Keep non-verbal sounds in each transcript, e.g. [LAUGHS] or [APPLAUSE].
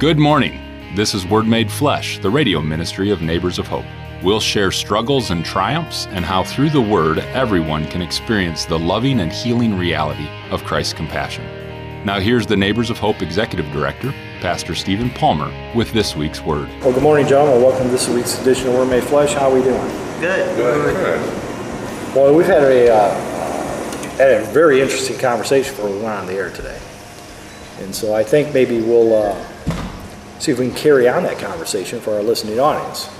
Good morning. This is Word Made Flesh, the radio ministry of Neighbors of Hope. We'll share struggles and triumphs and how through the Word everyone can experience the loving and healing reality of Christ's compassion. Now, here's the Neighbors of Hope Executive Director, Pastor Stephen Palmer, with this week's Word. Well, good morning, gentlemen. Welcome to this week's edition of Word Made Flesh. How are we doing? Good. Good. Well, we've had a, uh, had a very interesting conversation before we went on the air today. And so I think maybe we'll uh, see if we can carry on that conversation for our listening audience.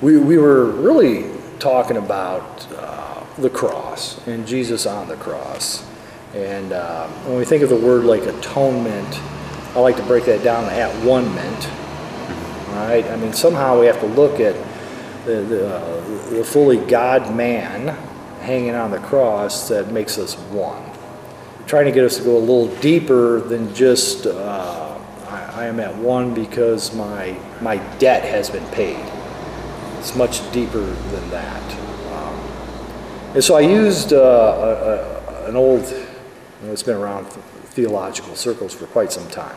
We, we were really talking about uh, the cross and Jesus on the cross. And uh, when we think of the word like atonement, I like to break that down at one. All right? I mean, somehow we have to look at the, the, uh, the fully God man hanging on the cross that makes us one. Trying to get us to go a little deeper than just uh, I, am at one because my my debt has been paid. It's much deeper than that. Um, and so I used uh, a, a, an old, you know, it's been around theological circles for quite some time.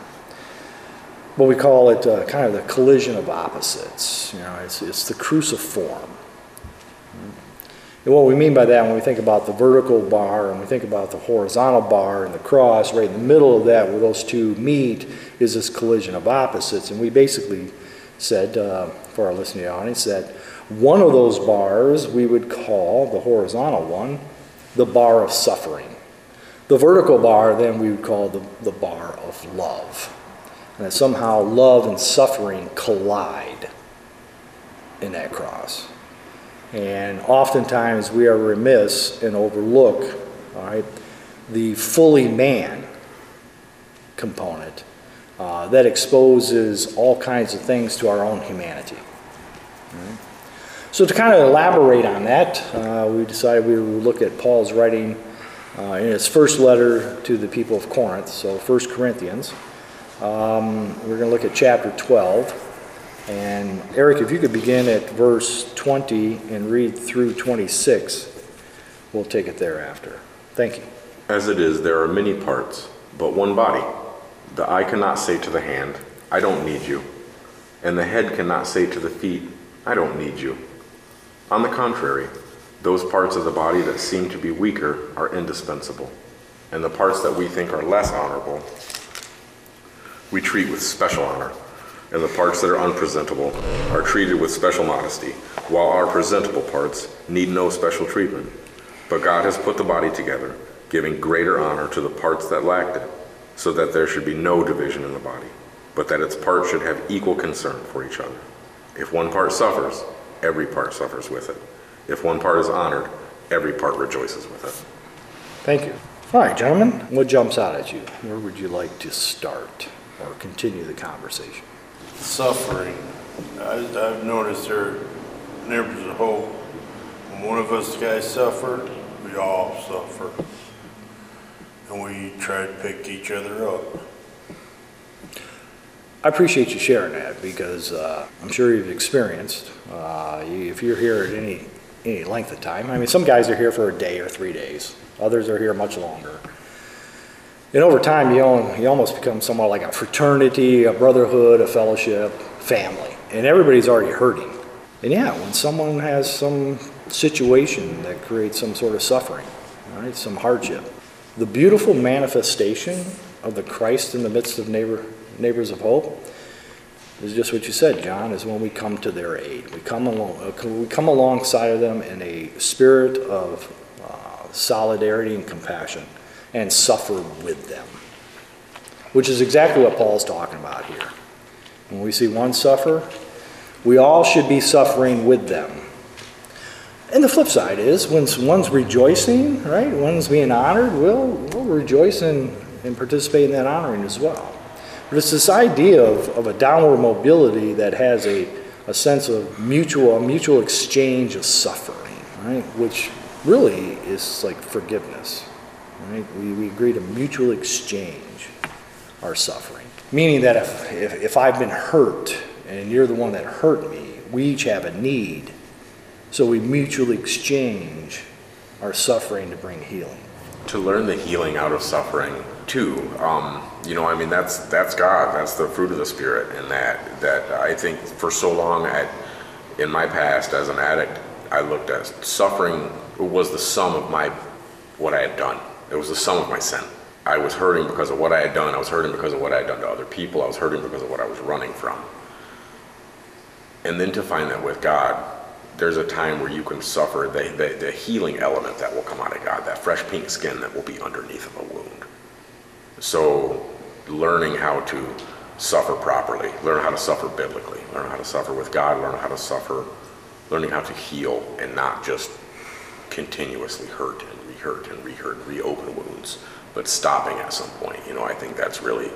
But we call it uh, kind of the collision of opposites. You know, it's, it's the cruciform. And what we mean by that when we think about the vertical bar and we think about the horizontal bar and the cross, right in the middle of that where those two meet is this collision of opposites. And we basically said uh, for our listening audience that one of those bars we would call, the horizontal one, the bar of suffering. The vertical bar then we would call the, the bar of love. And that somehow love and suffering collide in that cross. And oftentimes we are remiss and overlook, all right, the fully man component uh, that exposes all kinds of things to our own humanity. So to kind of elaborate on that, uh, we decided we would look at Paul's writing uh, in his first letter to the people of Corinth, so 1 Corinthians. Um, we're going to look at chapter 12. And Eric, if you could begin at verse 20 and read through 26, we'll take it thereafter. Thank you. As it is, there are many parts, but one body. The eye cannot say to the hand, I don't need you. And the head cannot say to the feet, I don't need you. On the contrary, those parts of the body that seem to be weaker are indispensable. And the parts that we think are less honorable, we treat with special honor and the parts that are unpresentable are treated with special modesty, while our presentable parts need no special treatment. But God has put the body together, giving greater honor to the parts that lacked it, so that there should be no division in the body, but that its parts should have equal concern for each other. If one part suffers, every part suffers with it. If one part is honored, every part rejoices with it. Thank you. All right, gentlemen, what jumps out at you? Where would you like to start or continue the conversation? Suffering. I, I've noticed there neighbors of hope. When one of us guys suffer, we all suffer. And we try to pick each other up. I appreciate you sharing that because uh, I'm sure you've experienced, uh, you, if you're here at any, any length of time, I mean, some guys are here for a day or three days, others are here much longer. And over time, you, you almost become somewhat like a fraternity, a brotherhood, a fellowship, family. And everybody's already hurting. And yeah, when someone has some situation that creates some sort of suffering, right, some hardship, the beautiful manifestation of the Christ in the midst of neighbor, neighbors of hope is just what you said, John, is when we come to their aid. We come, along, uh, we come alongside of them in a spirit of uh, solidarity and compassion and suffer with them, which is exactly what Paul's talking about here. When we see one suffer, we all should be suffering with them. And the flip side is when one's rejoicing, right? One's being honored, we'll, we'll rejoice and, and participate in that honoring as well. But it's this idea of, of a downward mobility that has a, a sense of mutual, mutual exchange of suffering, right? Which really is like forgiveness. Right? We, we agree to mutually exchange our suffering. Meaning that if, if, if I've been hurt and you're the one that hurt me, we each have a need. So we mutually exchange our suffering to bring healing. to learn the healing out of suffering too. Um, you know, I mean, that's that's God. That's the fruit of the spirit, and that that I think for so long at in my past as an addict, I looked at suffering was the sum of my what I had done. It was the sum of my sin. I was hurting because of what I had done. I was hurting because of what I had done to other people. I was hurting because of what I was running from. And then to find that with God, there's a time where you can suffer the, the, the, healing element that will come out of God, that fresh pink skin that will be underneath of a wound. So, learning how to suffer properly, learn how to suffer biblically, learn how to suffer with God, learn how to suffer, learning how to heal and not just continuously hurt re-hurt and re-hurt and reopen wounds, but stopping at some point. You know, I think that's really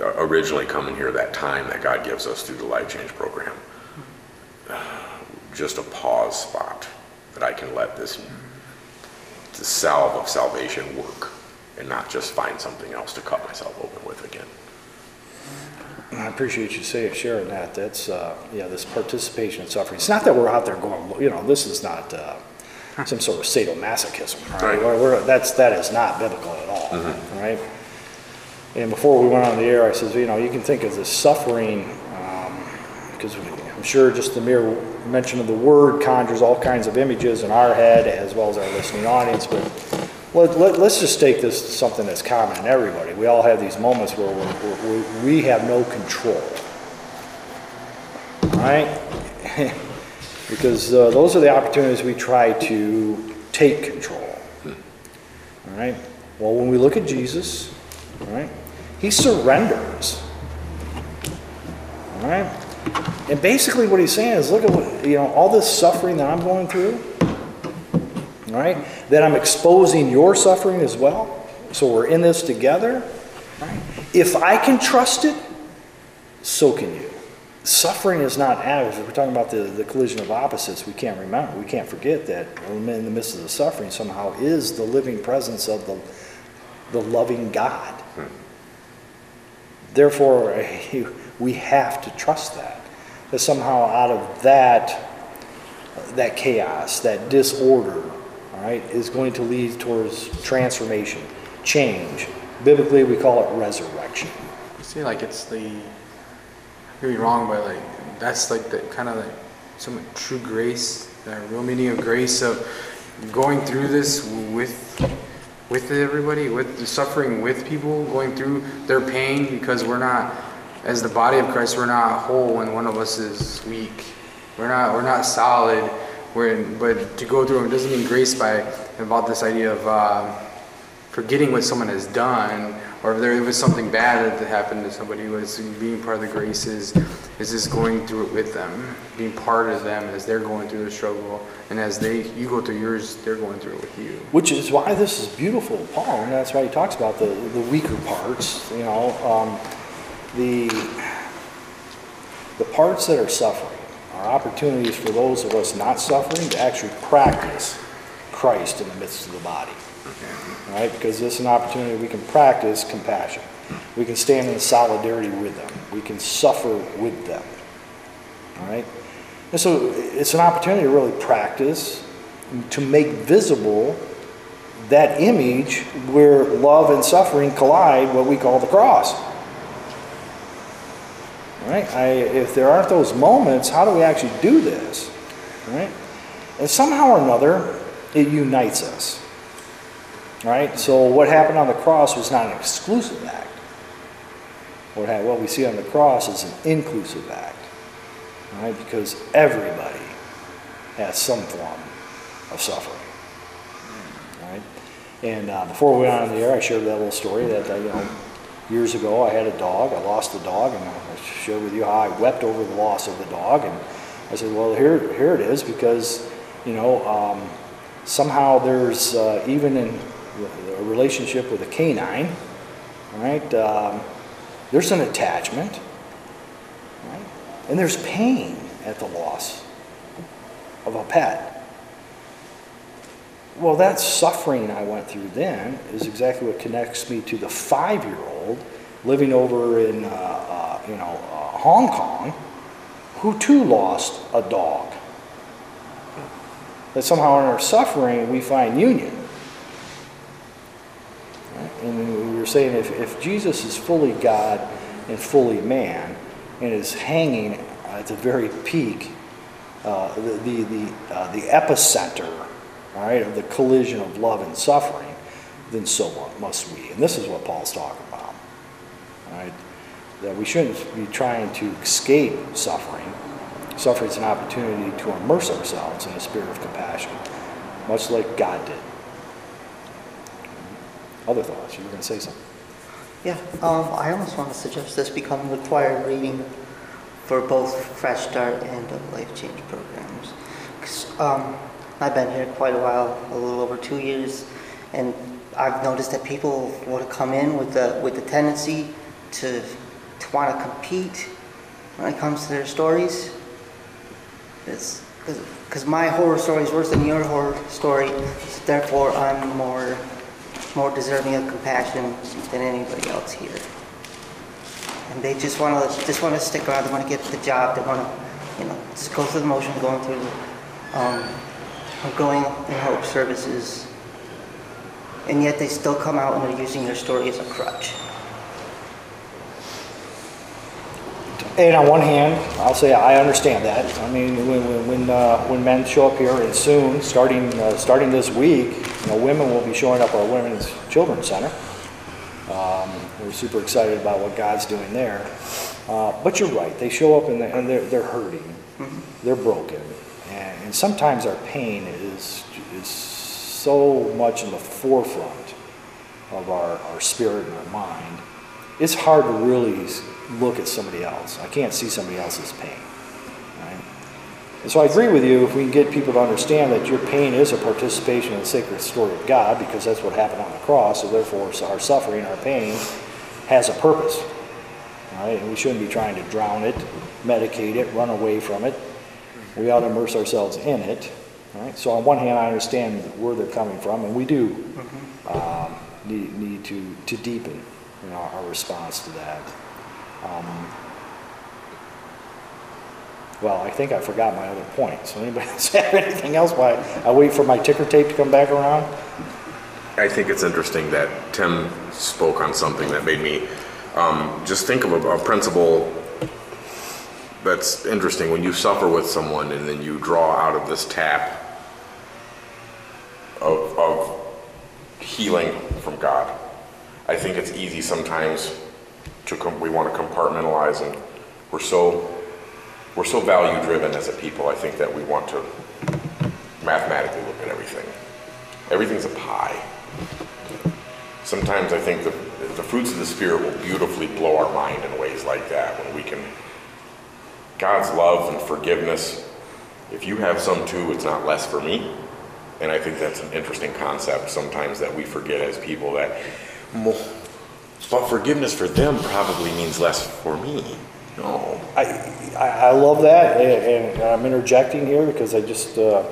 uh, originally coming here that time that God gives us through the Life Change program just a pause spot that I can let this, this salve of salvation work and not just find something else to cut myself open with again. I appreciate you saying sharing that. That's uh, yeah, this participation in suffering. It's not that we're out there going, you know, this is not uh, some sort of sadomasochism. Right? Right. We're, we're- that's that is not biblical at all, uh-huh. right? And before we went on the air, I says, you know, you can think of the suffering um, because I'm sure just the mere mention of the word conjures all kinds of images in our head as well as our listening audience. But let, let, us just take this to something that's common in everybody. We all have these moments where we're, we're, we have no control. All right? [LAUGHS] because uh, those are the opportunities we try to take control. All right? Well, when we look at Jesus, all right, he surrenders. All right? And basically what he's saying is, look at what, you know, all this suffering that I'm going through, all right, that I'm exposing your suffering as well. So we're in this together. Right? If I can trust it, so can you. Suffering is not average. If we're talking about the, the collision of opposites, we can't remember, we can't forget that in the midst of the suffering somehow is the living presence of the, the loving God. Therefore, [LAUGHS] we have to trust that that somehow out of that, that chaos, that disorder, all right, is going to lead towards transformation, change. Biblically, we call it resurrection. I see, like it's the, Could be wrong, but like that's like the kind of like some true grace, the real meaning of grace of going through this with with everybody, with suffering with people, going through their pain because we're not as the body of Christ, we're not whole when one of us is weak. We're not we're not solid. We're in, but to go through it doesn't mean grace by about this idea of uh, forgetting what someone has done, or if there was something bad that happened to somebody. Who was being part of the graces, is is just going through it with them, being part of them as they're going through the struggle, and as they you go through yours, they're going through it with you. Which is why this is beautiful, Paul, and that's why he talks about the the weaker parts. You know. Um, the, the parts that are suffering are opportunities for those of us not suffering to actually practice Christ in the midst of the body. Right? Because this is an opportunity we can practice compassion. We can stand in solidarity with them. We can suffer with them. All right? And so it's an opportunity to really practice, to make visible that image where love and suffering collide, what we call the cross. Right? I, if there aren't those moments, how do we actually do this? Right? And somehow or another, it unites us. Right? So what happened on the cross was not an exclusive act. What, what we see on the cross is an inclusive act. Right? Because everybody has some form of suffering. Right? And uh, before we went on the air, I shared that little story that uh, you know years ago I had a dog. I lost the dog, and I shared with you how I wept over the loss of the dog. And I said, well, here, here it is, because you know um, somehow there's uh, even in a relationship with a canine, right? Um, there's an attachment, right? And there's pain at the loss of a pet. Well, that suffering I went through then is exactly what connects me to the five year old living over in, uh, uh, you know, uh, Hong Kong who too lost a dog. That somehow in our suffering we find union. Saying if, if Jesus is fully God and fully man and is hanging at the very peak, uh, the, the, the, uh, the epicenter, all right, of the collision of love and suffering, then so must we. And this is what Paul's talking about. All right? That we shouldn't be trying to escape suffering. Suffering is an opportunity to immerse ourselves in a spirit of compassion, much like God did. Other thoughts? You were going to say something. Yeah, um, I almost want to suggest this become required reading for both Fresh Start and Life Change programs. 'Cause, um, I've been here quite a while, a little over two years, and I've noticed that people want to come in with the with the tendency to to want to compete when it comes to their stories. It's because my horror story is worse than your horror story, therefore I'm more more deserving of compassion than anybody else here. And they just want to just want to stick around. They want to get the job. They want to, you know, just go through the motion, going through, um, going in hope services. And yet they still come out and they're using their story as a crutch. And on one hand, I'll say I understand that. I mean, when when when, uh, when men show up here, and soon, starting uh, starting this week, you know, women will be showing up at our Women's Children's Center. Um, we're super excited about what God's doing there. Uh, but you're right; they show up and they're, and they're, they're hurting, they're broken, and, and sometimes our pain is is so much in the forefront of our, our spirit and our mind. It's hard to really look at somebody else. I can't see somebody else's pain. Right? And so I agree with you if we can get people to understand that your pain is a participation in the sacred story of God because that's what happened on the cross, so therefore our suffering, our pain has a purpose. Right? And we shouldn't be trying to drown it, medicate it, run away from it. We ought to immerse ourselves in it. Right? So on one hand, I understand where they're coming from, and we do um, need, need to, to deepen you know, our response to that. Um, well, I think I forgot my other point. So anybody [LAUGHS] have anything else? Why I wait for my ticker tape to come back around? I think it's interesting that Tim spoke on something that made me um, just think of a, a principle that's interesting. When you suffer with someone and then you draw out of this tap of, of healing from God, I think it's easy sometimes to com- we want to compartmentalize and we're so we're so value driven as a people. I think that we want to mathematically look at everything. Everything's a pie. Sometimes I think the, the fruits of the Spirit will beautifully blow our mind in ways like that when we can. God's love and forgiveness, if you have some too, it's not less for me. And I think that's an interesting concept sometimes that we forget as people that, but forgiveness for them probably means less for me. No. I, I, I love that, and, and I'm interjecting here because I just uh,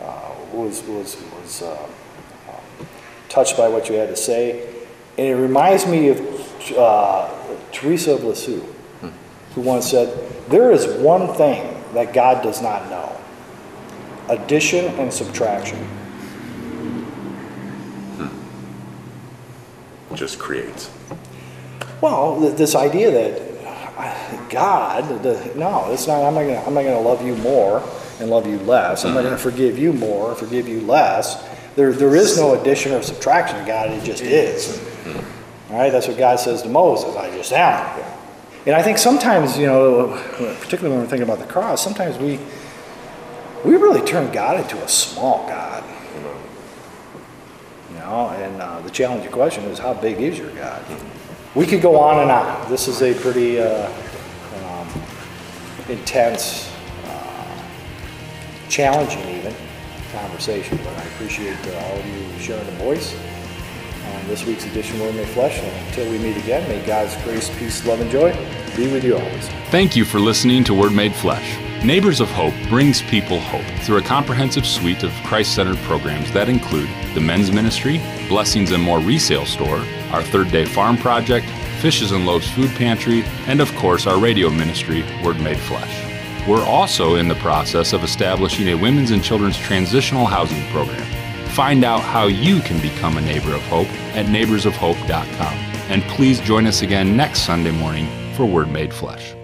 uh, was was was uh, touched by what you had to say, and it reminds me of uh, Teresa of Lisieux, who once said, "There is one thing that God does not know: addition and subtraction." Just creates. Well, th- this idea that uh, God, the, no, it's not. I'm not gonna. I'm not gonna love you more and love you less. I'm not gonna forgive you more or forgive you less. There, there is no addition or subtraction to God. It just is. All right. That's what God says to Moses. I just am. And I think sometimes, you know, particularly when we're thinking about the cross, sometimes we we really turn God into a small God. Know, and uh, the challenging question is, how big is your God? We could go on and on. This is a pretty uh, um, intense, uh, challenging even conversation, but I appreciate uh, all of you sharing the voice on this week's edition of Word Made Flesh. And until we meet again, may God's grace, peace, love, and joy be with you always. Thank you for listening to Word Made Flesh. Neighbors of Hope brings people hope through a comprehensive suite of Christ centered programs that include the men's ministry, Blessings and More resale store, our third day farm project, Fishes and Loaves food pantry, and of course our radio ministry, Word Made Flesh. We're also in the process of establishing a women's and children's transitional housing program. Find out how you can become a neighbor of hope at neighborsofhope.com. And please join us again next Sunday morning for Word Made Flesh.